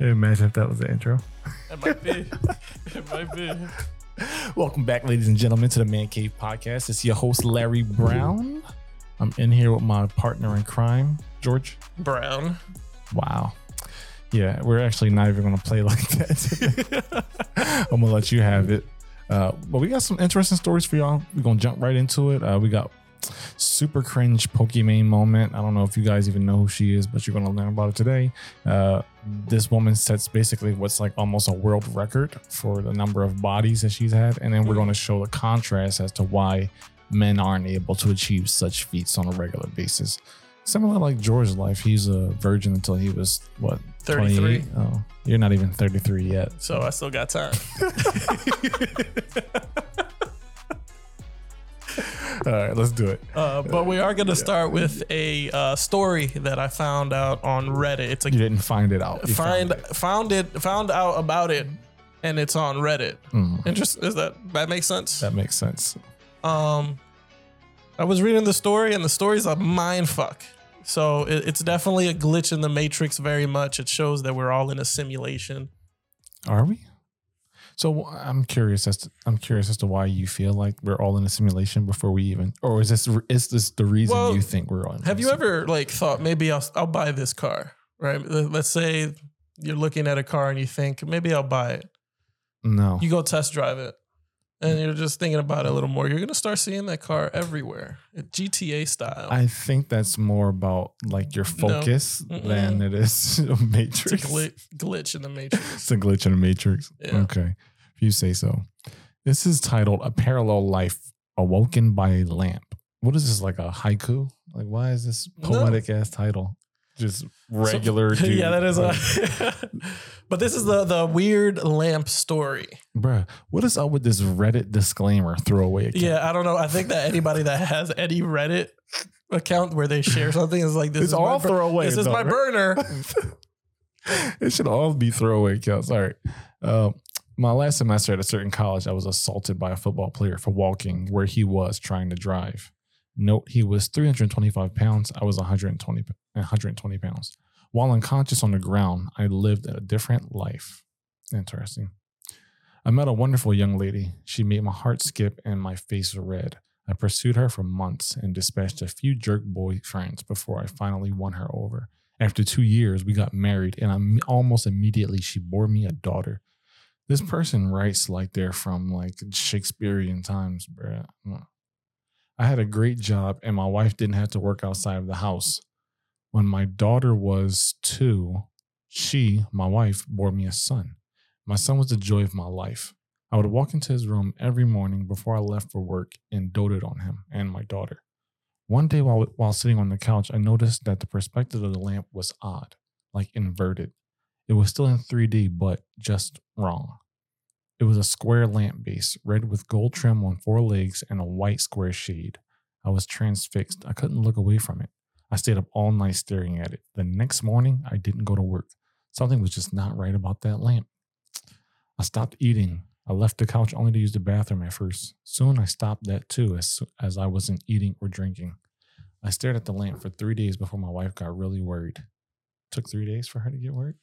Imagine if that was the intro. It might be. it might be. Welcome back, ladies and gentlemen, to the Man Cave Podcast. It's your host, Larry Brown. I'm in here with my partner in crime, George. Brown. Wow. Yeah, we're actually not even going to play like that. I'm going to let you have it. Uh, but we got some interesting stories for y'all. We're going to jump right into it. Uh, we got super cringe Pokimane moment. I don't know if you guys even know who she is, but you're going to learn about it today. Uh, this woman sets basically what's like almost a world record for the number of bodies that she's had. And then we're going to show the contrast as to why men aren't able to achieve such feats on a regular basis. Similar like George's life, he's a virgin until he was what 33. Oh, you're not even 33 yet. So I still got time. All right, let's do it. Uh, but we are going to start with a uh, story that I found out on Reddit. It's a You didn't find it out. You find found it. found it found out about it, and it's on Reddit. Mm, Interest is that that makes sense? that makes sense. Um, I was reading the story, and the story's a mind fuck. So it, it's definitely a glitch in the matrix. Very much. It shows that we're all in a simulation. Are we? So I'm curious as to I'm curious as to why you feel like we're all in a simulation before we even, or is this is this the reason Well, you think we're on? Have you ever like thought maybe I'll I'll buy this car, right? Let- Let's say you're looking at a car and you think maybe I'll buy it. No. You go test drive it, and you're just thinking about it a little more. You're gonna start seeing that car everywhere, GTA style. I think that's more about like your focus Mm-mm. than it is a it's a matrix. gli- glitch in the matrix. It's a glitch in the matrix. Yeah. Okay, if you say so. This is titled "A Parallel Life: Awoken by a Lamp." What is this like a haiku? Like, why is this No. poetic ass title? Just regular dude. yeah, that is a. but this is the the weird lamp story. Bruh, what is up with this Reddit disclaimer throwaway account? Yeah, I don't know. I think that anybody that has any Reddit account where they share something is like this It's is all my bur- throwaway, This is my right? burner. it should all be throwaway accounts. All right. Uh, my last semester at a certain college, I was assaulted by a football player for walking where he was trying to drive. Note he was 325 pounds. I was 120, 120 pounds. While unconscious on the ground, I lived a different life. Interesting. I met a wonderful young lady. She made my heart skip and my face red. I pursued her for months and dispatched a few jerk boyfriends before I finally won her over. After two years, we got married, and I'm, almost immediately she bore me a daughter. This person writes like they're from like Shakespearean times, bruh. I had a great job, and my wife didn't have to work outside of the house. When my daughter was two, she, my wife, bore me a son. My son was the joy of my life. I would walk into his room every morning before I left for work and doted on him and my daughter. One day while while sitting on the couch, I noticed that the perspective of the lamp was odd, like inverted. It was still in 3D, but just wrong. It was a square lamp base, red with gold trim on four legs and a white square shade. I was transfixed. I couldn't look away from it. I stayed up all night staring at it. The next morning, I didn't go to work. Something was just not right about that lamp. I stopped eating. I left the couch only to use the bathroom at first. Soon I stopped that too, as, as I wasn't eating or drinking. I stared at the lamp for three days before my wife got really worried. Took three days for her to get worried.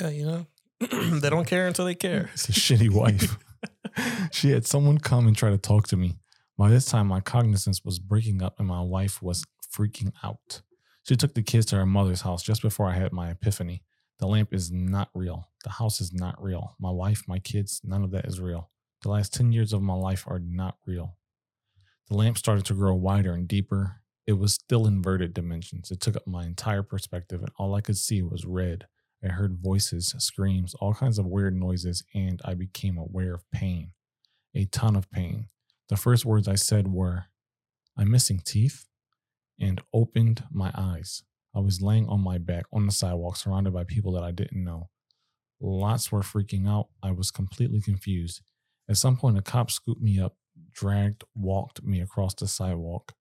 Yeah, you know, they don't care until they care. It's a shitty wife. she had someone come and try to talk to me. By this time, my cognizance was breaking up and my wife was freaking out. She took the kids to her mother's house just before I had my epiphany. The lamp is not real. The house is not real. My wife, my kids, none of that is real. The last 10 years of my life are not real. The lamp started to grow wider and deeper. It was still inverted dimensions. It took up my entire perspective, and all I could see was red. I heard voices, screams, all kinds of weird noises, and I became aware of pain. A ton of pain. The first words I said were, I'm missing teeth, and opened my eyes. I was laying on my back on the sidewalk, surrounded by people that I didn't know. Lots were freaking out. I was completely confused. At some point, a cop scooped me up, dragged, walked me across the sidewalk,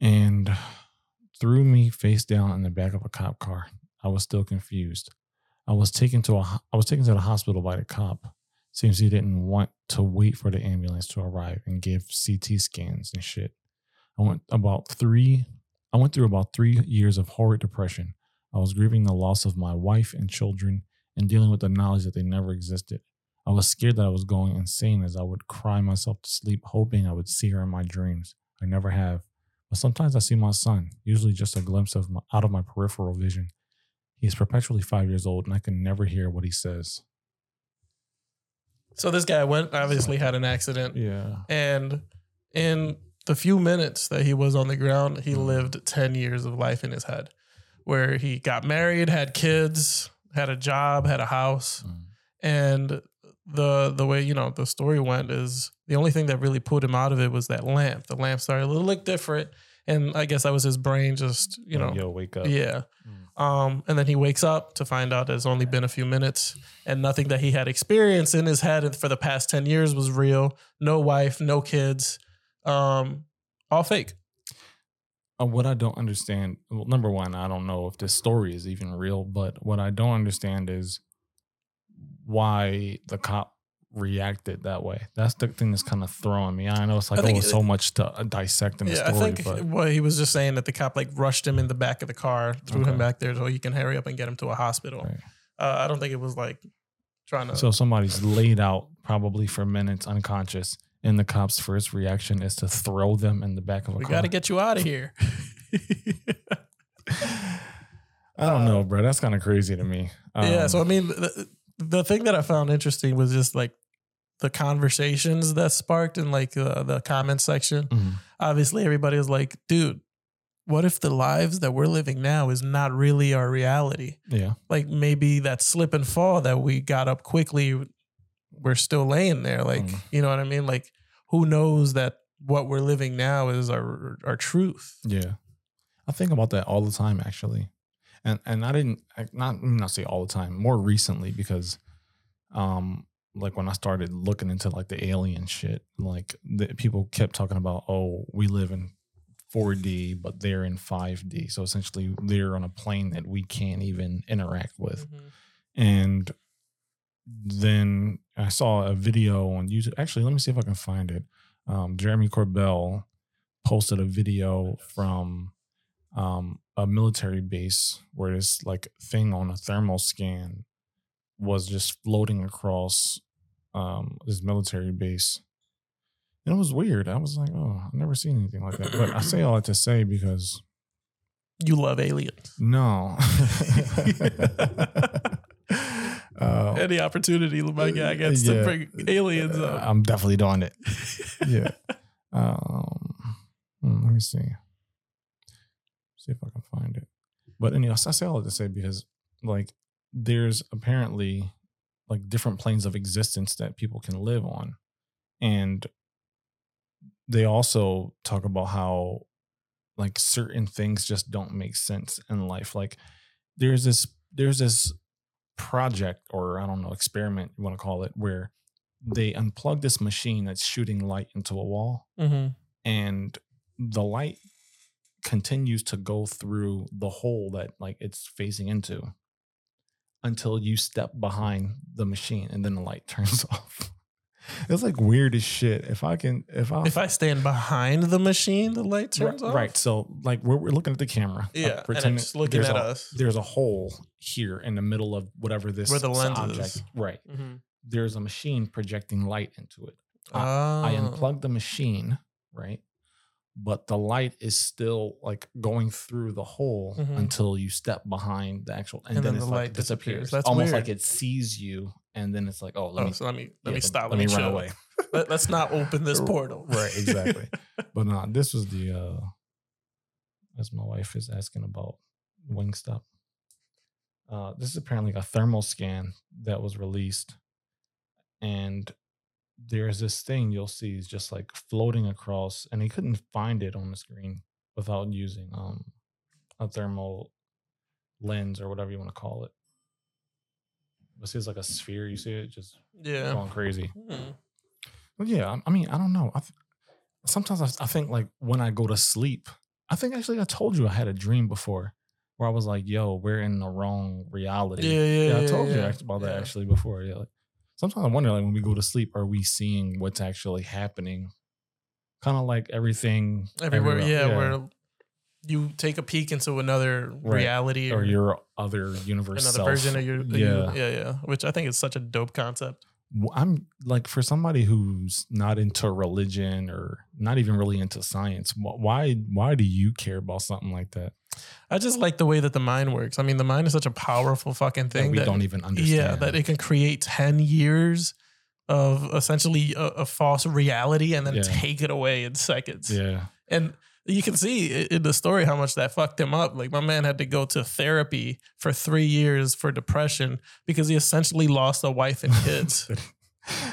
and threw me face down in the back of a cop car. I was still confused. I was taken to a I was taken to the hospital by the cop. Seems he didn't want to wait for the ambulance to arrive and give CT scans and shit. I went about three I went through about three years of horrid depression. I was grieving the loss of my wife and children and dealing with the knowledge that they never existed. I was scared that I was going insane as I would cry myself to sleep, hoping I would see her in my dreams. I never have. But sometimes I see my son, usually just a glimpse of my, out of my peripheral vision. He is perpetually five years old, and I can never hear what he says. So this guy went obviously had an accident, Yeah. and in the few minutes that he was on the ground, he Mhm. lived ten years of life in his head, where he got married, had kids, had a job, had a house, and the the way you know the story went is the only thing that really pulled him out of it was that lamp. The lamp started to look different, and I guess that was his brain just you know yo, wake up. yeah. Mm. Um, and then he wakes up to find out it's only been a few minutes, and nothing that he had experienced in his head for the past ten years was real. No wife, no kids, um, all fake. Uh, what I don't understand, well, number one, I don't know if this story is even real, but what I don't understand is why the cop reacted that way. That's the thing that's kind of throwing me. I know it's like, think oh, so much to uh, dissect in the Yeah, I think but well, he was just saying that the cop like rushed him in the back of the car, threw him back there so he can hurry up and get him to a hospital. Right. Uh, I don't think it was like trying to. so somebody's laid out probably for minutes unconscious, and the cop's first reaction is to throw them in the back of a we car. We got to get you out of here. I don't know, bro. That's kind of crazy to me. yeah. Um, So I mean, the, the thing that I found interesting was just like the conversations that sparked in like uh, the comment section. mhm. Obviously, everybody was like, "Dude, what if the lives that we're living now is not really our reality? yeah, Like maybe that slip and fall that we got up quickly, we're still laying there. Like Mm. you know what I mean? Like who knows that what we're living now is our our truth? Yeah, I think about that all the time actually, and and I didn't I- not not say all the time, more recently because, um, like when I started looking into like the alien shit, like the, people kept talking about, oh, we live in 4D, but they're in 5D, so essentially they're on a plane that we can't even interact with, and then I saw a video on YouTube. Actually, let me see if I can find it. Um, Jeremy Corbell posted a video from um, a military base where this like thing on a thermal scan was just floating across um, this military base. And it was weird. I was like, oh, I've never seen anything like that. But I say all that to say because You love aliens. no. uh, Any opportunity my guy gets Yeah. to bring aliens Uh, up. I'm definitely doing it. yeah. Um, hmm, let me see. See if I can find it. But anyway, I say all that to say because like there's apparently like different planes of existence that people can live on. And they also talk about how like certain things just don't make sense in life. Like there's this there's this project or I don't know, experiment you want to call it, where they unplug this machine that's shooting light into a wall Mm-hmm. and the light continues to go through the hole that like it's facing into until you step behind the machine and then the light turns off. It's like weird as shit. If I can, if I, If I stand behind the machine, the light turns right, off. right. So like we're, we're looking at the camera. Yeah, and pretending it's looking at a- us. There's a hole here in the middle of whatever this Where the lens object. is. Right. Mm-hmm. There's a machine projecting light into it. I Oh. unplug the machine, right? But the light is still like going through the hole Mhm. until you step behind the actual, and, And then, then it's the like light disappears. disappears. That's almost weird. like it sees you, and then it's like, oh, let Oh, me so let me let yeah, me stop. Let me run chill. away. Let, us not open this portal. Right, exactly. but no, this was the uh as my wife is asking about Wingstop. Uh this is apparently a thermal scan that was released. And there's this thing you'll see is just like floating across, and he couldn't find it on the screen without using um a thermal lens or whatever you want to call it. But see, it's like a sphere. You see it just yeah. going crazy. Mhm. Well, yeah, I- mean, I don't know. I th- sometimes I, I think like when I go to sleep, I think actually I told you I had a dream before where I was like, "Yo, we're in the wrong reality." Yeah, yeah, yeah I yeah, told you yeah. about that Yeah. actually before. Yeah, like, sometimes I wonder, like when we go to sleep, are we seeing what's actually happening? Kind of like everything Everywhere, yeah, Where you take a peek into another Right. reality or your other universe another self. version of your Yeah. yeah yeah which I think is such a dope concept. I'm like for somebody who's not into religion or not even really into science. Why why do you care about something like that? I just like the way that the mind works. I mean, the mind is such a powerful fucking thing That we that don't even understand. yeah that it can create 10 years of essentially a, a false reality and then Yeah. take it away in seconds. yeah. And you can see in the story how much that fucked him up. Like my man had to go to therapy for three years for depression because he essentially lost a wife and kids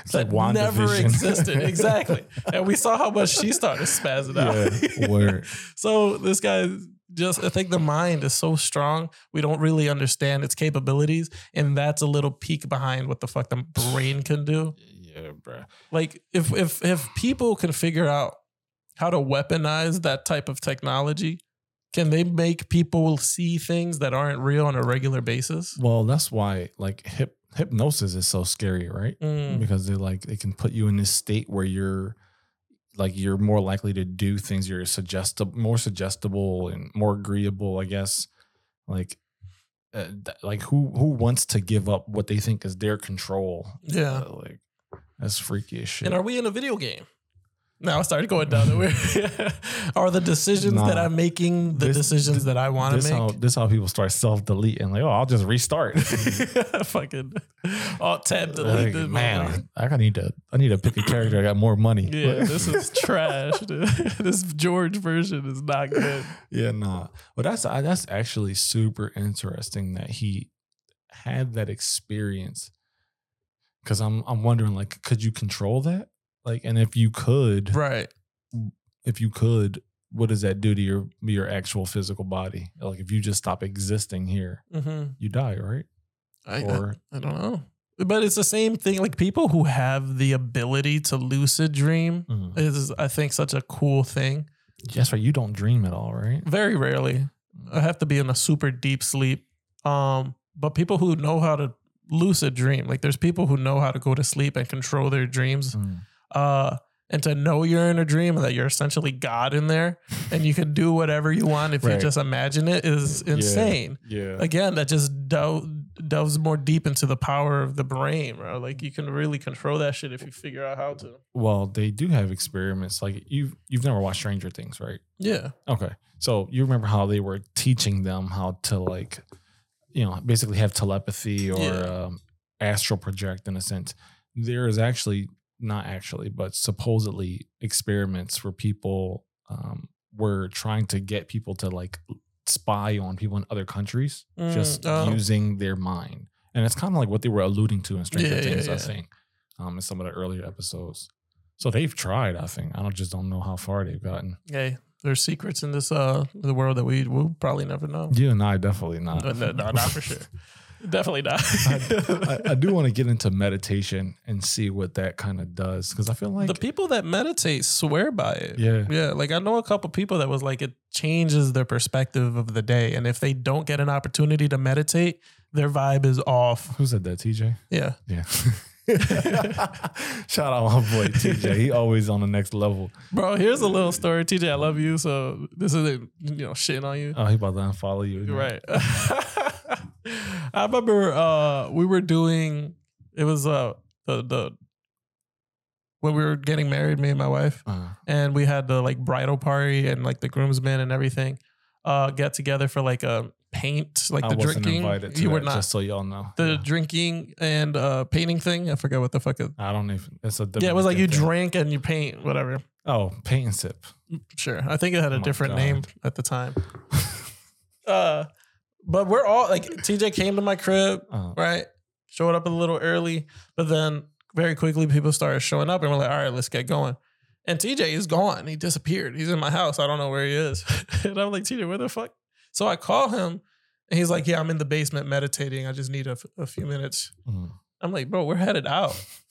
It's that like never WandaVision. existed. Exactly. and we saw how much she started spazzing yeah. out. Word. so this guy just I think the mind is so strong, we don't really understand its capabilities. And that's a little peek behind what the fuck the brain can do. Yeah, bro. like if if if people can figure out how to weaponize that type of technology can they make people see things that aren't real on a regular basis Well, that's why like hip, hypnosis is so scary, right? Mm, Because they like they can put you in this state where you're like you're more likely to do things you're suggestible, more suggestible and more agreeable, I guess. Like, uh, th- like who who wants to give up what they think is their control? yeah Uh, like that's freaky as shit. and are we in a video game now I started going down the way. Are the decisions that I'm making the This- decisions that I want this to how make? this is how people start self deleting. Like, oh, I'll just restart. Fucking alt tab delete Like, man, I gotta need to I need to pick a character. I got more money. Yeah, this is trash. this George version is not good. Yeah, nah. But that's I- that's actually super interesting that he had that experience. Cause I'm I'm wondering like, could you control that? Like, and if you could, Right. if you could, what does that do to your your actual physical body? Like, if you just stop existing here, Mm-hmm. you die, right? I, Or I don't know. But it's the same thing. Like people who have the ability to lucid dream Mhm. is, I think, such a cool thing. that's right. You don't dream at all, right? Very rarely. I have to be in a super deep sleep. Um, but people who know how to lucid dream, like there's people who know how to go to sleep and control their dreams. Mm. Uh, and to know you're in a dream and that you're essentially God in there and you can do whatever you want if you just imagine it is insane. Yeah. Again, that just del- delves more deep into the power of the brain, bro. Like you can really control that shit if you figure out how to. well, they do have experiments. Like you've you've never watched Stranger Things, right? Yeah. Okay. So you remember how they were teaching them how to like, you know, basically have telepathy or Yeah. um, astral project in a sense. There is actually not actually, but supposedly experiments where people um, were trying to get people to like spy on people in other countries Mm, just oh. using their mind, and it's kind of like what they were alluding to in Stranger Yeah, yeah, Things. I think um, in some of the earlier episodes. So they've tried. I think I don't just don't know how far they've gotten. Hey, there's secrets in this uh the world that we will probably never know. You and I definitely not. No, no, no, not for sure. Definitely not. I, I do want to get into meditation and see what that kind of does because I feel like the people that meditate swear by it. yeah, Yeah, like I know a couple people that was like it changes their perspective of the day, and if they don't get an opportunity to meditate, their vibe is off. who said that? TJ. Yeah, Yeah. Shout out my boy TJ. He always on the next level. bro. Here's a little story, TJ. I love you, so this isn't you know shitting on you. Oh, he about to unfollow you. You're right. I remember uh we were doing it was uh the the when we were getting married, me and my wife, Uh, and we had the like bridal party and like the groomsmen and everything uh get together for like a paint like I the drinking you that, were not just so y'all know. the Yeah. drinking and uh painting thing i forget what the fuck it I don't even. It's a yeah it was like you thing. drink and you paint whatever Oh, paint and sip. sure i think it had Oh a my different God. name at the time uh but we're all like tj came to my crib Uh, right? Showed up a little early, but then very quickly people started showing up, and we're like, all right, let's get going. And TJ is gone. He disappeared. He's in my house. I don't know where he is. and I'm like, TJ, where the fuck? So I call him, and he's like, yeah, I'm in the basement meditating. I just need a, f- a few minutes. mm. I'm like, bro, we're headed out.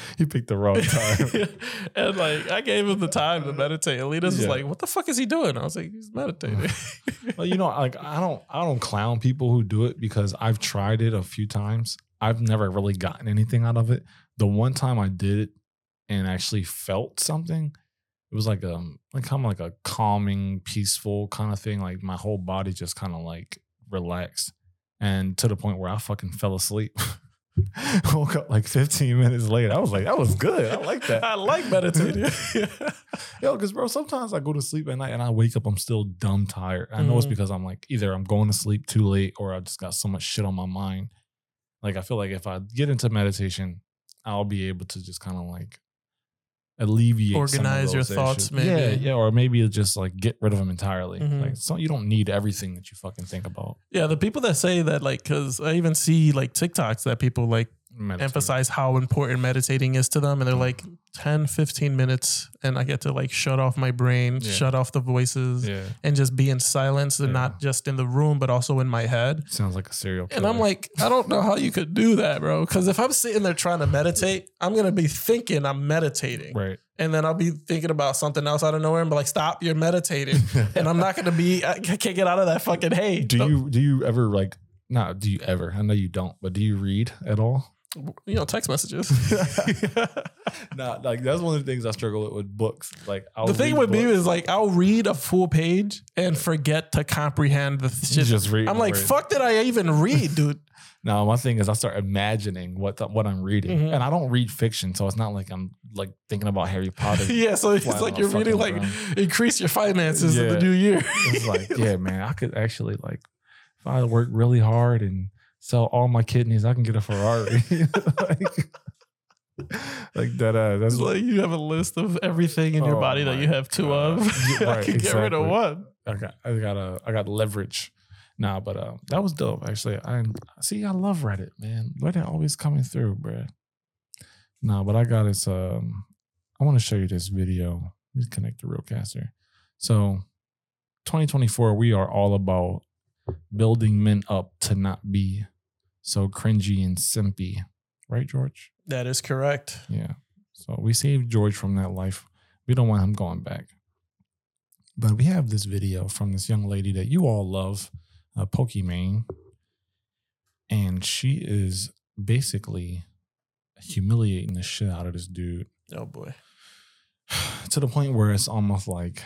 He picked the wrong time. and like, I gave him the time to meditate. And Lita's Yeah. was like, what the fuck is he doing? I was like, he's meditating. well, you know, like I don't, I don't clown people who do it because I've tried it a few times. I've never really gotten anything out of it. The one time I did it and actually felt something it was like um like kind of like a calming, peaceful kind of thing. Like my whole body just kind of like relaxed, and to the point where I fucking fell asleep. Woke up like 15 minutes later. I was like, that was good. I like that. I like meditating. Yo, because bro, sometimes I go to sleep at night and I wake up, I'm still dumb tired. I know it's Mhm. because I'm like either I'm going to sleep too late or I just got so much shit on my mind. Like I feel like if I get into meditation, I'll be able to just kind of like alleviate, some of Organize your those thoughts, maybe Yeah, yeah, or maybe just like get rid of them entirely. Mhm. Like so, you don't need everything that you fucking think about. yeah, the people that say that, like, because I even see like TikToks that people like Meditate. emphasize how important meditating is to them and they're like Mm-hmm. 10 15 minutes and i get to like shut off my brain Yeah. shut off the voices Yeah, and just be in silence and Yeah. not just in the room but also in my head sounds like a serial. and i'm like i don't know how you could do that bro because if i'm sitting there trying to meditate i'm gonna be thinking i'm meditating right. and then i'll be thinking about something else out of nowhere and be like stop you're meditating and i'm not gonna be i can't get out of that fucking hey do you do you ever like? Not do you ever? I know you don't, but do you read at all? You know text messages Nah, like that's one of the things I struggle with with books. Like I'll the thing with me is like I'll read a full page and forget to comprehend the you shit. just read. I'm like, words. fuck did I even read, dude? No, my thing is I start imagining what the, what I'm reading, Mhm. and I don't read fiction, so it's not like I'm like thinking about Harry Potter. yeah, so it's like you're reading like drum. increase your finances in the new year. It's like, yeah, man, I could actually like if I work really hard and sell all my kidneys, I can get a Ferrari. like, like that. Uh, that's It's like you have a list of everything in your Oh body that you have two God. of. Yeah, I right, can get rid of one. I got I got a I got leverage. Nah, but uh, that was dope. Actually, I see. I love Reddit, man. Reddit always coming through, bruh. Nah, but I got this. Um, I want to show you this video. Let me connect the real caster. So, 2024, we are all about building men up to not be so cringy and simpy, right, George? That is correct. Yeah. So we saved George from that life. We don't want him going back. But we have this video from this young lady that you all love, uh, Pokimane. And she is basically humiliating the shit out of this dude Oh boy. to the point where it's almost like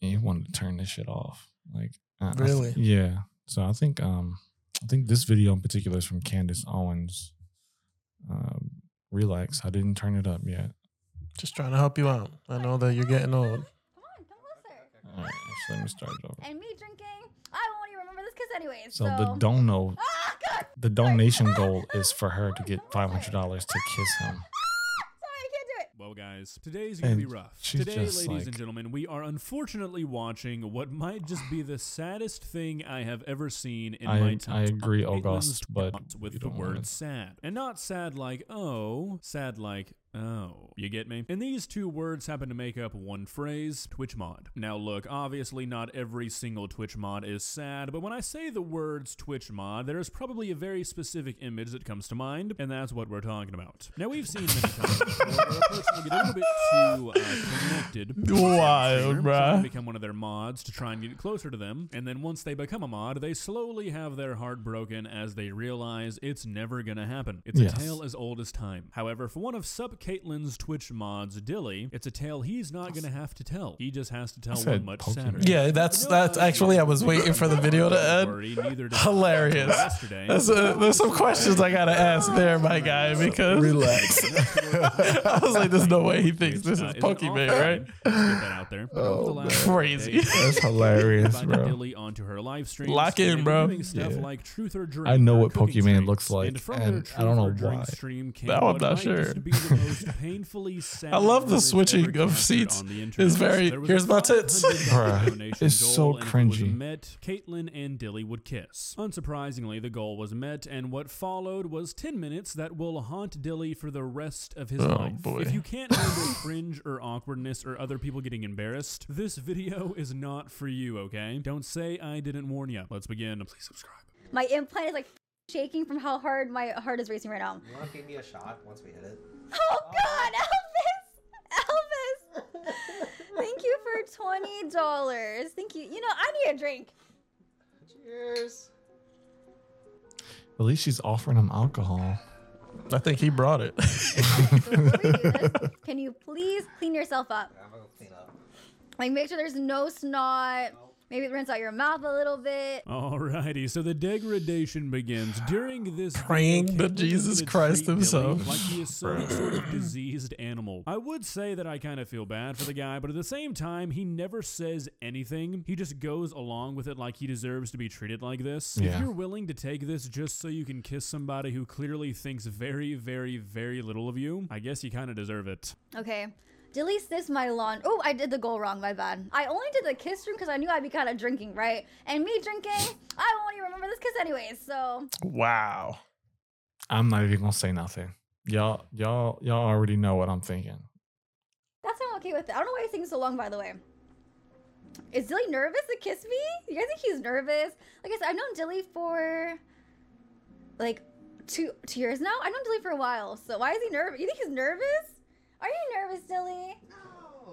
you wanted to turn this shit off. Like, I- I th- Really? yeah. So I think, um, I think this video in particular is from Candace Owens. Um, relax. I didn't turn it up yet. Just trying to help you out. I know that you're getting old. Come on, come closer. All right, actually, let me start it over. And me drinking, I won't even remember this kiss anyways. So So, the dono, Ah, God. the donation goal is for her to get five hundred dollars to kiss him. Sorry, I can't do it. Well, guys, today's gonna be rough. Today, ladies like- and gentlemen, we are unfortunately watching what might just be the saddest thing I have ever seen in I- my time. I agree, oh August, but with the word sad, and not sad like oh, sad like oh. You get me? And these two words happen to make up one phrase: Twitch mod. Now, look, obviously, not every single Twitch mod is sad, but when I say the words Twitch mod, there is probably a very specific image that comes to mind, and that's what we're talking about. Now, we've seen many times before where a person will get a little bit too uh, connected. Wild, bruh. become one of their mods to try and get closer to them, and then once they become a mod, they slowly have their heart broken as they realize it's never gonna happen. It's Yes. a tale as old as time. However, for one of Sup Caitlin's Twitch mods, Dilly, it's a tale he's not gonna have to tell. He just has to tell one much Pokimane. sadder. Yeah, that's that's actually I was waiting for the video to end. worry, neither did Hilarious. Yesterday, That's uh there's some questions I gotta ask there, my guy, because Relax. I was like, there's no way he thinks this Uh, is Pokimane, right? get that out there. But over the Oh. Crazy. That's hilarious, bro. Dilly onto her live stream. Lock in, bro. Stuff Yeah. like truth or drink. I know or what Pokimane streams. looks like, and, from and I don't know why. Stream came That I'm what not might sure. Just be the most painfully sad I love the switching of seats. on It's very- here's my tits. $500 Bruh, donation it's so goal, it cringy. met, Caitlyn and Dilly would kiss. Unsurprisingly, the goal was met, and what followed was 10 minutes that will haunt Dilly for the rest of his Oh, life. boy. If you can't handle cringe or awkwardness or other people getting embarrassed, this video is not for you, okay? Don't say I didn't warn you. Let's begin. Please subscribe. My implant is like shaking from how hard my heart is racing right now. You want to give me a shot once we hit it? Oh God, Elvis! Elvis! Thank you for twenty dollars. Thank you. You know, I need a drink. Cheers. At least she's offering him alcohol. I think he brought it. So before we do this, can you please clean yourself up? I'm gonna clean up. Like make sure there's no snot. Maybe rinse out your mouth a little bit. Alrighty, so the degradation begins during this Praying to Jesus would Christ himself. Like he is some sort of diseased animal. I would say that I kind of feel bad for the guy, but at the same time, he never says anything. He just goes along with it like he deserves to be treated like this. If you're willing to take this just so you can kiss somebody who clearly thinks very, very, very little of you, I guess you kind of deserve it. Okay. Delete this my lawn. Oh, I did the goal wrong. My bad. I only did the kiss room because I knew I'd be kind of drinking, right? And me drinking, I won't even remember this kiss anyways. So wow. I'm not even gonna say nothing. Y'all, y'all, y'all already know what I'm thinking. that's why I'm okay with it. I don't know why he's taking so long, by the way. Is Dilly nervous to kiss me? You guys think he's nervous? Like I said, I've known Dilly for like two two years now. I've known Dilly for a while. So why is he nervous? You think he's nervous? Are you nervous, Dilly? No.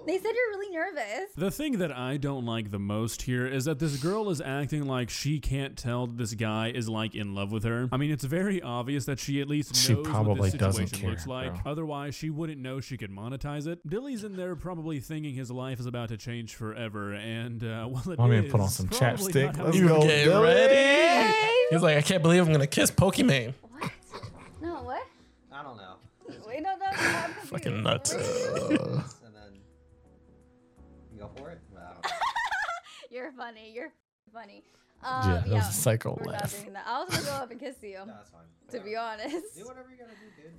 They said you're really nervous. The thing that I don't like the most here is that this girl is acting like she can't tell that this guy is like in love with her. I mean, it's very obvious that she at least She knows what probably this doesn't situation looks like. bro. Otherwise, she wouldn't know she could monetize it. Dilly's in there probably thinking his life is about to change forever, and uh, well, it Want me to put on some chapstick? Let's You go, get Dylan. ready. He's like, I can't believe I'm gonna kiss Pokimane. What? No, what? I don't know. Wait, no, no, no I'm confused. Fucking nuts. and then you go for it. But I don't know. You're funny. You're funny. Yeah, Um, that yeah, was a psycho we're not laugh. doing that. I was gonna go up and kiss you, No, that's fine. to be honest. Do whatever you gotta do, dude.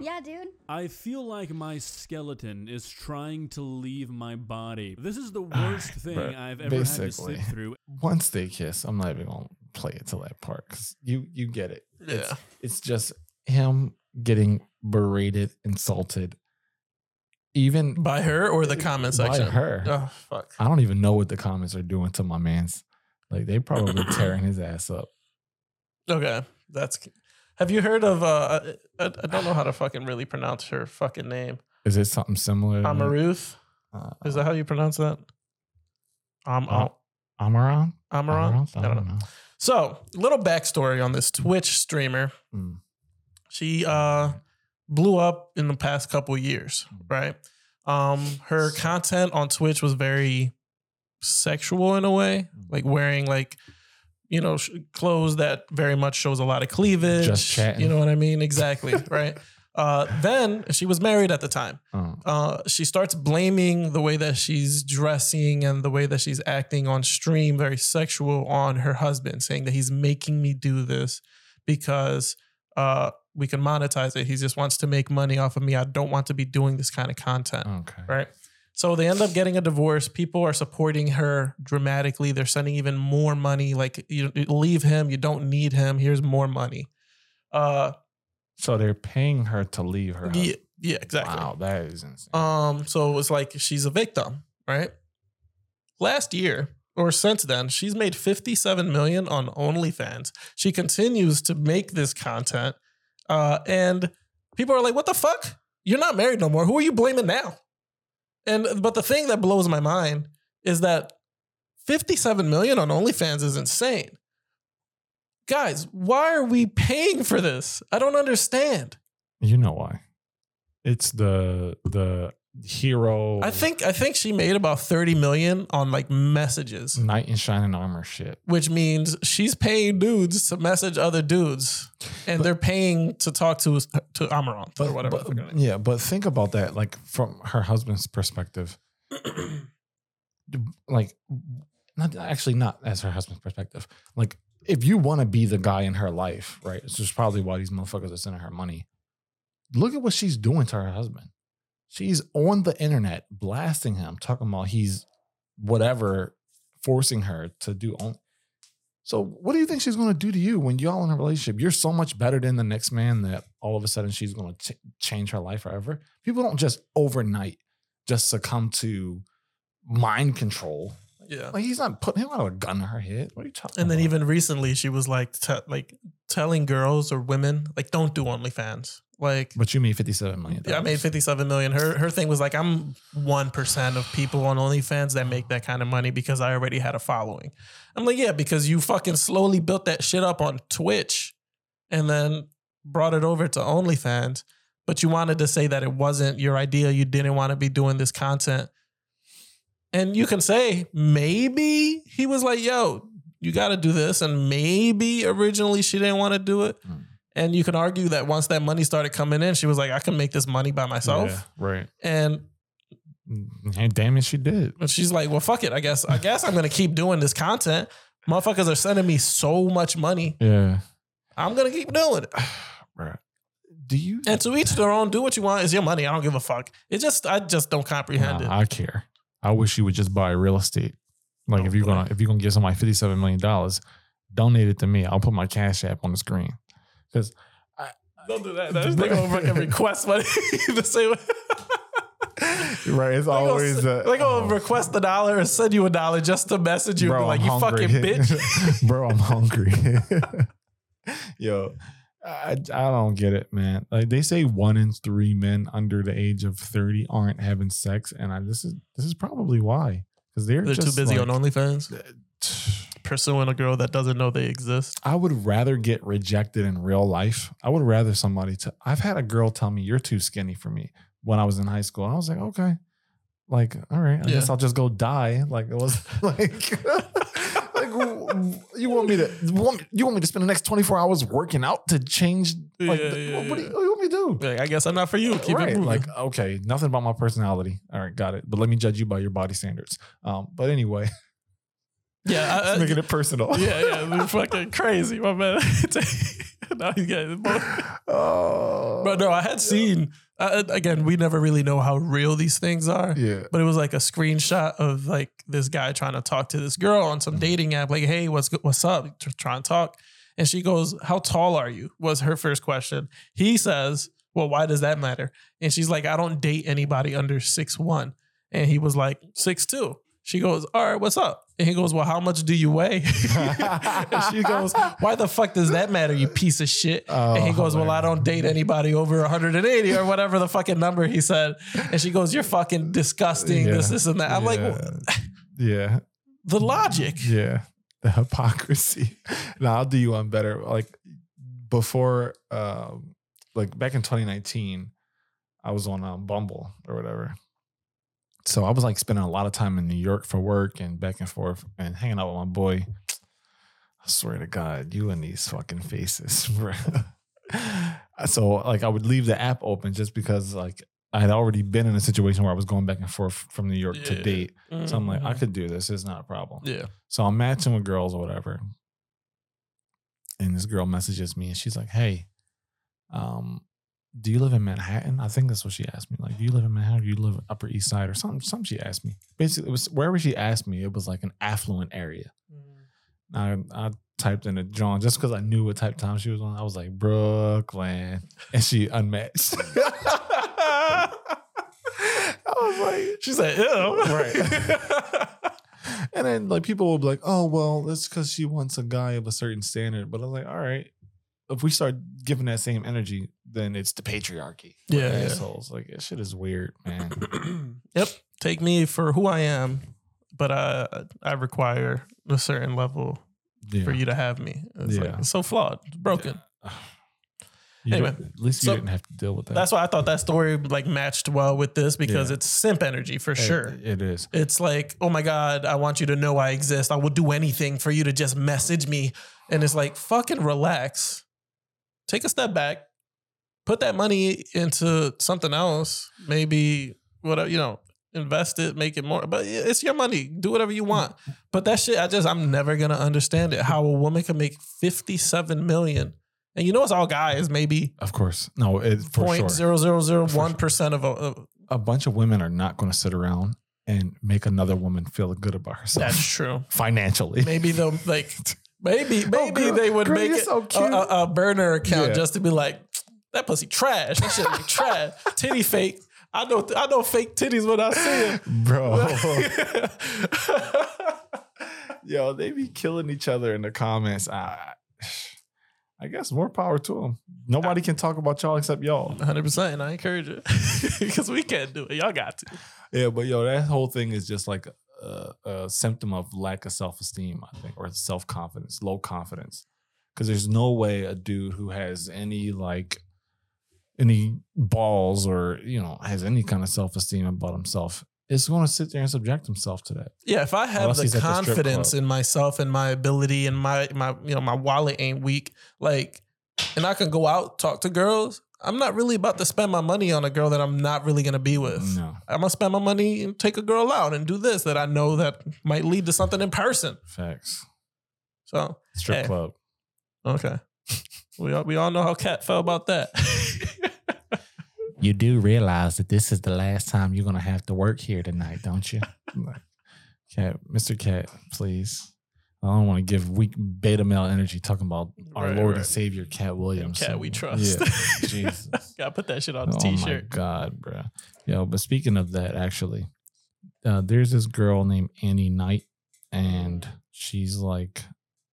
Yeah, dude. I feel like my skeleton is trying to leave my body. This is the worst thing But I've ever had to basically- sit through. Once they kiss, I'm not even gonna play it to that part because you you get it. It's, Yeah. it's just him getting berated, insulted. Even By her or the comment By section? her. Oh fuck. I don't even know what the comments are doing to my man's. Like they probably tearing his ass up. Okay, that's. Have you heard of? uh I, I don't know how to fucking really pronounce her fucking name. Is it something similar? Amaruth. Uh, Is that how you pronounce that? Um, Uh, Amaran? Amouranth. I don't know. So, little backstory on this Twitch streamer. Mm. She uh blew up in the past couple years, right? Um, her content on Twitch was very sexual in a way, like wearing like you know sh- clothes that very much shows a lot of cleavage. Just chatting. You know what I mean? Exactly, right? Uh, then she was married at the time Oh, uh, she starts blaming the way that she's dressing and the way that she's acting on stream, very sexual, on her husband, saying that he's making me do this because uh, we can monetize it. He just wants to make money off of me. I don't want to be doing this kind of content, okay. right? So they end up getting a divorce. People are supporting her dramatically. They're sending even more money. Like, you leave him. You don't need him. Here's more money. Uh, So they're paying her to leave her. yeah, yeah, exactly. Wow, that is insane. Um, so it was like she's a victim, right? Last year or since then, she's made 57 million on OnlyFans. She continues to make this content. Uh, and people are like, what the fuck? You're not married no more. Who are you blaming now? And but the thing that blows my mind is that 57 million on OnlyFans is insane. Guys, why are we paying for this? I don't understand. you know why? It's the the hero. I think I think she made about 30 million on like messages, knight in shining armor shit. which means she's paying dudes to message other dudes and they're paying to talk to to Amouranth or whatever. But, the fuck her name yeah, but think about that, like from her husband's perspective. like, not actually not as her husband's perspective. Like, if you want to be the guy in her life, right? It's just probably why these motherfuckers are sending her money. Look at what she's doing to her husband. She's on the internet blasting him, talking about he's whatever, forcing her to do on. So, what do you think she's going to do to you when y'all in a relationship? You're so much better than the next man that all of a sudden she's going to ch- change her life forever. People don't just overnight just succumb to mind control. Yeah. Like he's not putting him out a gun to her head. What are you talking? And then about? even recently, she was like, te- like telling girls or women, like, don't do OnlyFans. Like, but you made fifty seven million. yeah, I made 57 million. Her her thing was like, I'm 1% of people on OnlyFans that make that kind of money because I already had a following. I'm like, yeah, because you fucking slowly built that shit up on Twitch. And then brought it over to OnlyFans, but you wanted to say that it wasn't your idea. You didn't want to be doing this content. And you can say maybe he was like, yo, you got to do this. And maybe originally she didn't want to do it. Mm. And you can argue that once that money started coming in, she was like, I can make this money by myself. Yeah, right. And mm, And damn it, she did. but she's like, well, fuck it. I guess I guess I'm gonna keep doing this content. Motherfuckers are sending me so much money. Yeah. I'm gonna keep doing it. Right. Do you? And to each their own. Do what you want. It's your money. I don't give a fuck. It just I just don't comprehend Nah, it. I care. I wish you would just buy real estate. Like if you're gonna if you're gonna give somebody fifty seven million dollars, donate it to me. I'll put my cash app on the screen. Because Don't do that. That's they gonna request money the same way. right, it's They gonna always s- uh, they gonna oh, request a dollar and send you a dollar just to message you and be like, I'm you hungry. fucking bitch. bro, I'm hungry. Yo, I, I don't get it, man. Like they say one in three men under the age of 30 aren't having sex. And I this is this is probably why. Because they're, They're too just busy like, on OnlyFans pursuing a girl that doesn't know they exist. I would rather get rejected in real life. I would rather somebody to I've had a girl tell me you're too skinny for me when I was in high school. And I was like, okay. Like, all right, I Yeah. guess I'll just go die. Like it was like like you want me to want, you want me to spend the next 24 hours working out to change like Yeah, the- yeah, what, what do you, what do you want me to do? Like, I guess I'm not for you. Keep right. it moving. Like, okay, nothing about my personality. All right, got it. But let me judge you by your body standards. Um, but anyway, yeah, I, I, making it personal. yeah, yeah, they're fucking crazy, my man. now he's getting oh, But no, I had seen uh, again. We never really know how real these things are. yeah. But it was like a screenshot of like this guy trying to talk to this girl on some dating app. Like, hey, what's what's up? Tr- Trying to talk, and she goes, "How tall are you?" Was her first question. He says, "Well, why does that matter?" And she's like, "I don't date anybody under six one." And he was like, six two. She goes, "All right, what's up?" And he goes, "Well, how much do you weigh?" and she goes, "Why the fuck does that matter, you piece of shit?" Oh, and he goes, "Well, I don't date anybody over 180 or whatever the fucking number he said." And she goes, "You're fucking disgusting. This, Yeah. this, and that." I'm like, Yeah. "Well, yeah. the logic. Yeah. The hypocrisy. now I'll do you one better. Like before um like back in 2019, I was on um, Bumble or whatever. So I was like spending a lot of time in New York for work and back and forth and hanging out with my boy. I swear to God, you and these fucking faces, bro. so like I would leave the app open just because like I had already been in a situation where I was going back and forth from New York to Yeah. date. So I'm like, I Mhm. could do this. It's not a problem. yeah. So I'm matching with girls or whatever. And this girl messages me and she's like, Hey, um, do you live in Manhattan? I think that's what she asked me. Like, do you live in Manhattan? Or do you live Upper East Side or something? Something she asked me. Basically, it was wherever she asked me, it was like an affluent area. Mm. I, I typed in a John just because I knew what type of time she was on. I was like, Brooklyn. And she unmatched. I was like, She said, "Ew." Right. And then like people will be like, oh well, that's because she wants a guy of a certain standard. But I'm like, all right, if we start giving that same energy, then it's the patriarchy. We're Yeah, yeah. assholes. Like that shit is weird, man. yep. Take me for who I am, but I I require a certain level Yeah. for you to have me. It's, like, Yeah. it's so flawed. It's broken. You Anyway, didn't- at least you so didn't have to deal with that. That's why I thought that story like matched well with this because Yeah. it's simp energy for It- sure. it is. It's like, oh my God, I want you to know I exist. I will do anything for you to just message me. And it's like, fucking relax. Take a step back. Put that money into something else. Maybe whatever, you know, invest it, make it more. But it's your money. Do whatever you want. But that shit, I just I'm never gonna understand it. How a woman can make 57 million. And you know it's all guys, maybe Of course, no, it, for point sure. zero zero zero one percent of a, of- A bunch of women are not going to sit around and make another woman feel good about herself that's true. financially. maybe they'll like maybe maybe Oh, they would girl, make it so a, cute. a, a burner account Yeah. just to be like that pussy trash. That shit like trash. Titty fake. I know I know fake titties when I see Bro. Yo, they be killing each other in the comments. I, I guess more power to them. Nobody can talk about y'all except y'all. 100% and I encourage it because we can't do it. Y'all got to. Yeah, but yo, that whole thing is just like a, a symptom of lack of self esteem, I think, or self confidence, low confidence. Because there's no way a dude who has any like any balls or you know has any kind of self esteem about himself is going to sit there and subject himself to that. Yeah, if I have Unless the at the confidence in myself and my ability and my my you know my wallet ain't weak, like, and I can go out talk to girls. I'm not really about to spend my money on a girl that I'm not really gonna be with. No I'm gonna spend my money and take a girl out and do this that I know that might lead to something in person. facts. So Strip Hey. club. okay, we all, we all know how Katt felt about that. You do realize that this is the last time you're going to have to work here tonight, don't you? Katt, Mr. Katt, please. I don't want to give weak beta male energy talking about our Right, Lord right. and Savior, Katt Williams. Katt we trust. Yeah, Jesus. Gotta put that shit on the Oh my t-shirt. god, bro. Yo, but speaking of that, actually, uh, there's this girl named Annie Knight, and she's like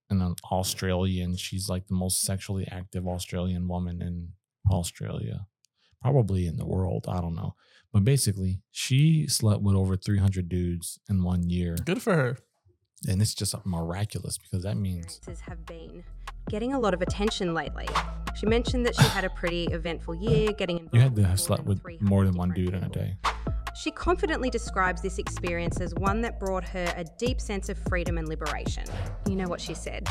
an Australian. She's like the most sexually active Australian woman in Australia, probably in the world. I don't know, but basically, she slept with over 300 dudes in one year, Good for her. And it's just miraculous because that means have been getting a lot of attention lately. She mentioned that she had a pretty eventful year, getting involved you had to have slept with more than one dude in a day. She confidently describes this experience as one that brought her a deep sense of freedom and liberation. You know what she said.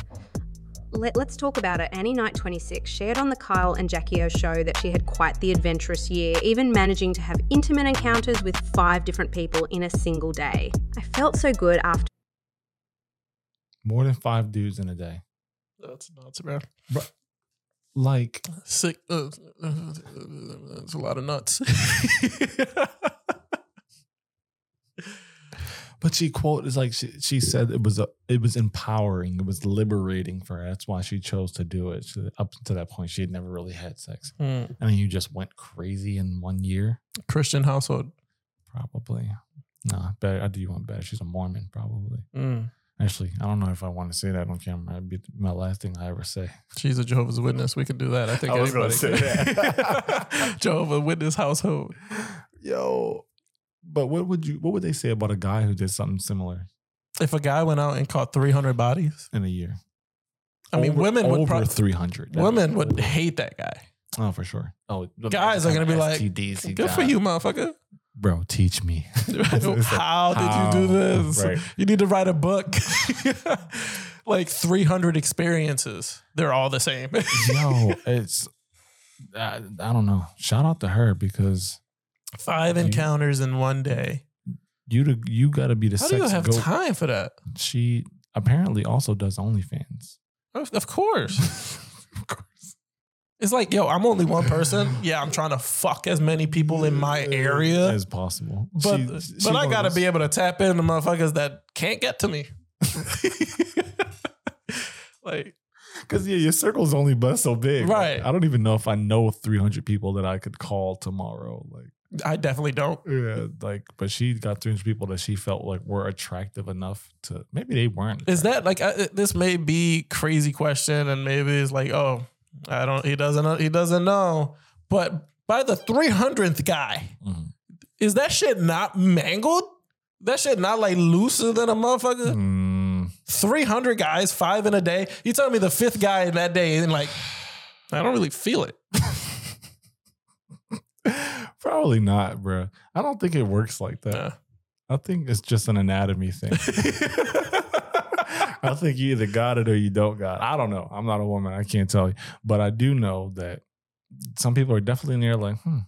Let, us talk about it. Annie Knight 26 shared on the Kyle and Jackie O show that she had quite the adventurous year, even managing to have intimate encounters with five different people in a single day. I felt so good after. More than five dudes in a day. That's nuts, bro. Like Sick. Uh, uh, it's a lot of nuts. But she quote is like she, she said it was a, it was empowering, it was liberating for her. That's why she chose to do it. She, up to that point, she had never really had sex. Hmm. I mean, you just went crazy in one year, Christian household. probably. No, better. I do you want better. She's a Mormon, probably. Mm. Actually, I don't know if I want to say that on camera. It'd be my last thing I ever say. She's a Jehovah's Witness. We can do that. I think I was gonna anybody say that. Jehovah's Witness household. Yo, but what would you? What would they say about a guy who did something similar If a guy went out and caught 300 bodies, in a year? I mean, Over- women would over probably three hundred. women would hate that guy. Oh, for sure. Oh, the Guys are gonna be like, STDs he Good for you, motherfucker. Bro. Teach me. How did you do this? Right. You need to write a book. like 300 experiences. They're all the same. Yo, it's I, I don't know. Shout out to her because Five You- encounters in one day. you to, you got to be the How do you have time for that? She apparently also does OnlyFans. Of of course. It's like, yo, I'm only one person. Yeah, I'm trying to fuck as many people in my area. as possible. But She- she but I gotta be able to tap into motherfuckers that can't get to me. like Cause yeah, your circle's only but so big. Like, Right. I don't even know if I know 300 people that I could call tomorrow. Like, I definitely don't. yeah, like, but she got 300 people that she felt like were attractive enough to. Maybe they weren't. Is that like I, this may be crazy question and maybe it's like oh I don't he doesn't know he doesn't know but by the 300th guy Mhm. is that shit not mangled that shit not like looser than a motherfucker Mm, 300 guys five in a day you telling me the fifth guy in that day and like I don't really feel it probably not, bro. I don't think it works like that. I think it's just an anatomy thing. I think you either got it or you don't got it. I don't know. I'm not a woman. I can't tell you. But I do know that some people are definitely in there like, hmm,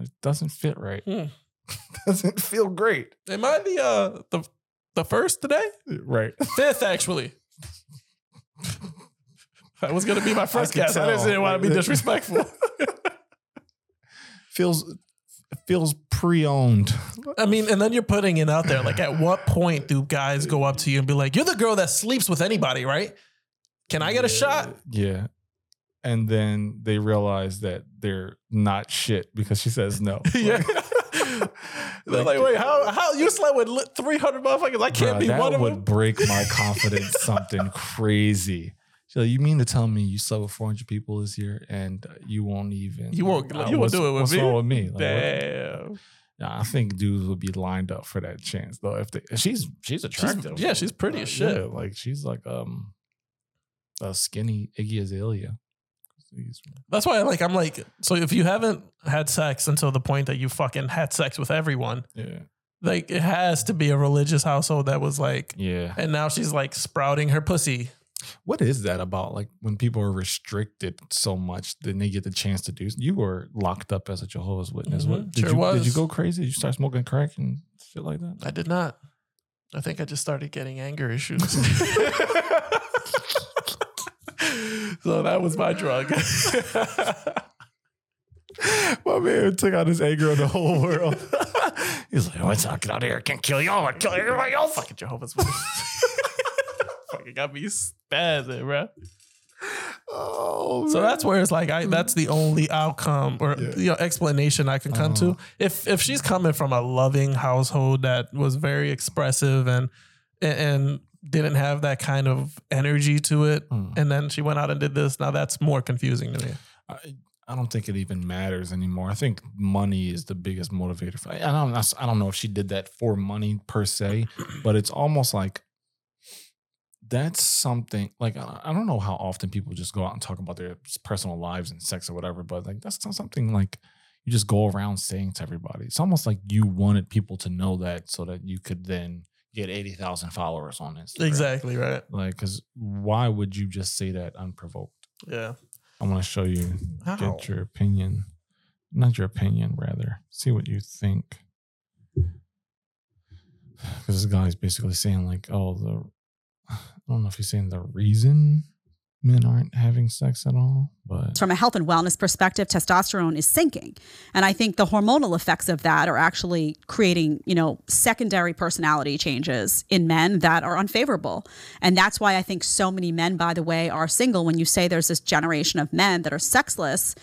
it doesn't fit right. Hmm. doesn't feel great. am I the uh the the first today Right. fifth actually that was gonna be my first could guess I didn't want to be disrespectful feels feels pre-owned. I mean, and then you're putting it out there. Like, at what point do guys go up to you and be like, "You're the girl that sleeps with anybody, right? Can I get a shot?" Yeah. And then they realize that they're not shit because she says no. yeah. They're like, "Wait, how? How you slept with 300 motherfuckers? I can't Bruh, be one of them. That would break my confidence something crazy. So you mean to tell me you slept with 400 people this year and you won't even You won't- Uh, you won't do it with what's me? wrong with me? Like, what- Damn. Yeah, I think dudes would be lined up for that chance though. If they, she's she's attractive, yeah, she's pretty as shit. Yeah, like she's like um a skinny Iggy Azalea. That's why, like, I'm like, so if you haven't had sex until the point that you fucking had sex with everyone, Yeah, like, it has to be a religious household that was like, yeah. and now she's like sprouting her pussy. What is that about? Like when people are restricted so much, then they get the chance to do. You were locked up as a Jehovah's Witness. What Mhm, did sure you? Did you go crazy? Did you start smoking crack and shit like that? I did not. I think I just started getting anger issues. so that was my drug. My man took out his anger on the whole world. He's like, "What's oh, get out of here? I can't kill y'all. I kill everybody else." Fucking Jehovah's Witness. Fucking got me spazzing, bro. Oh, So man. that's where it's like I that's the only outcome or Yeah. you know explanation I can come Uh-huh. to. If if she's coming from a loving household that was very expressive and and didn't have that kind of energy to it, Mm. and then she went out and did this, now that's more confusing to me. I, I don't think it even matters anymore. I think money is the biggest motivator. For, I don't. I don't know if she did that for money per se, but it's almost like that's something. Like I don't know how often people just go out and talk about their personal lives and sex or whatever, but like that's not something like you just go around saying to everybody. It's almost like you wanted people to know that so that you could then get eighty thousand followers on Instagram. Exactly right. Like, because why would you just say that unprovoked? Yeah. I want to show you, How? get your opinion. Not your opinion, rather. See what you think. Because this guy's basically saying, like, oh, the. I don't know if he's saying the reason men aren't having sex at all, but. from a health and wellness perspective, testosterone is sinking. And I think the hormonal effects of that are actually creating, you know, secondary personality changes in men that are unfavorable. And that's why I think so many men, by the way, are single. When you say there's this generation of men that are sexless,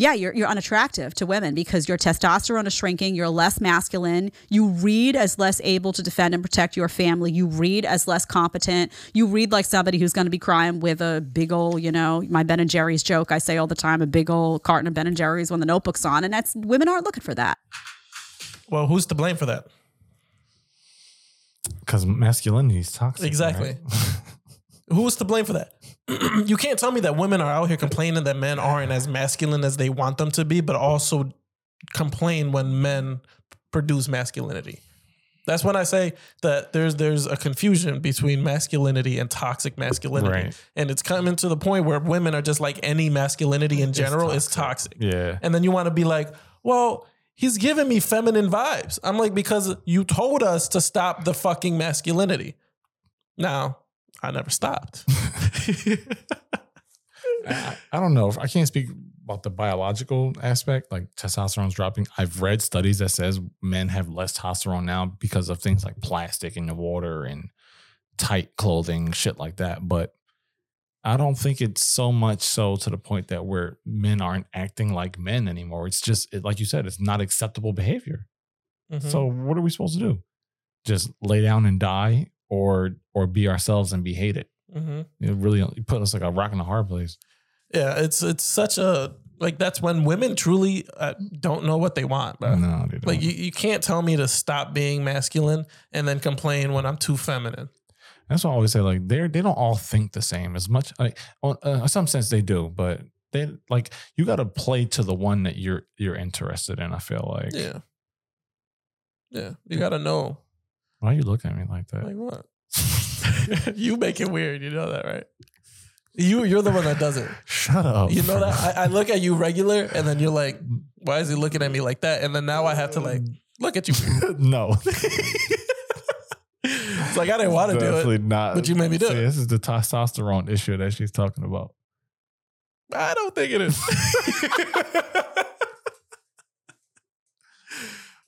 yeah, you're, you're unattractive to women because your testosterone is shrinking. You're less masculine. You read as less able to defend and protect your family. You read as less competent. You read like somebody who's going to be crying with a big old, you know, my Ben and Jerry's joke I say all the time, a big old carton of Ben and Jerry's when the notebook's on. And that's women aren't looking for that. Well, who's to blame for that? Because masculinity is toxic. Exactly. right? Who's to blame for that? you can't tell me that women are out here complaining that men aren't as masculine as they want them to be, but also complain when men produce masculinity. That's when I say that there's there's a confusion between masculinity and toxic masculinity. Right. And it's coming to the point where women are just like any masculinity in general is toxic. yeah. And then you want to be like, well, he's giving me feminine vibes. I'm like, because you told us to stop the fucking masculinity. Now, I never stopped. I, I don't know. if I can't speak about the biological aspect, like testosterone's dropping. I've read studies that says men have less testosterone now because of things like plastic in the water and tight clothing, shit like that. But I don't think it's so much so to the point that where men aren't acting like men anymore. It's just it, like you said, it's not acceptable behavior. Mhm. So what are we supposed to do? Just lay down and die, or or be ourselves and be hated? Mhm. It really put us like a rock in a hard place. yeah, it's it's such a like that's when women truly uh, don't know what they want, bro. No, they don't. Like you, you can't tell me to stop being masculine and then complain when I'm too feminine. That's why I always say like they they don't all think the same as much. Like on uh, in some sense they do, but they like you got to play to the one that you're you're interested in. I feel like. Yeah. Yeah. You gotta know. Why are you looking at me like that? Like what? you make it weird, you know that, right? You you're the one that does it. Shut up. You know that? I, I look at you regular and then you're like, why is he looking at me like that? And then now I have to like look at you. no. It's like I didn't want to do Definitely it. not. but you made me do See, it. This is the testosterone issue that she's talking about. I don't think it is.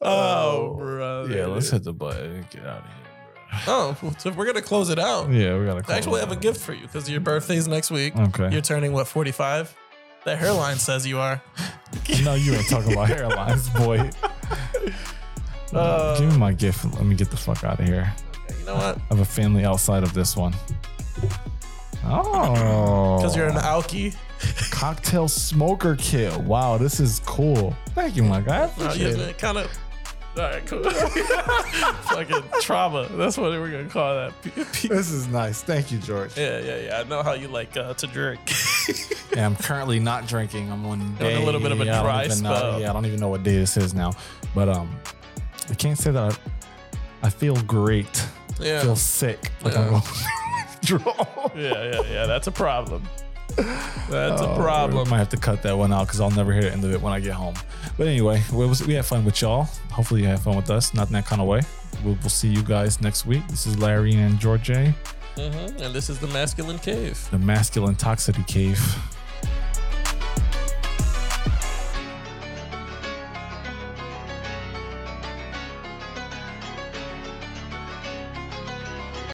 Oh, bro. Yeah, let's hit the button and get out of here, Oh, so we're gonna close it out. Yeah, we gotta. I close actually it have a out. gift for you because your birthday's next week. Okay. You're turning what 45? That hairline says you are. no, you ain't talking about hairlines, boy. Uh, Give me my gift. and Let me get the fuck out of here. You know what? I have a family outside of this one. Oh, Because you're an alky. cocktail smoker kit. Wow, this is cool. Thank you, my guy. I Uh, appreciate yeah, it. kind of. All right, cool. Fucking trauma. That's what we're gonna call that. This is nice. Thank you, George. yeah, yeah, yeah. I know how you like uh, to drink. Yeah, I'm currently not drinking. I'm on day. a little bit of a I dry even know- spell. yeah, I don't even know what day this is now, but um, I can't say that I, I feel great. I yeah. feel sick. Like I'm Yeah. going withdrawal. yeah, yeah, yeah. That's a problem. That's Oh, a problem. might have to cut that one out because I'll never hear the end of it when I get home. But anyway, we, was, we had fun with y'all. Hopefully, you had fun with us. Not in that kind of way. We'll, we'll see you guys next week. This is Larry and George J, hmm And this is the masculine cave. the masculine toxicity cave.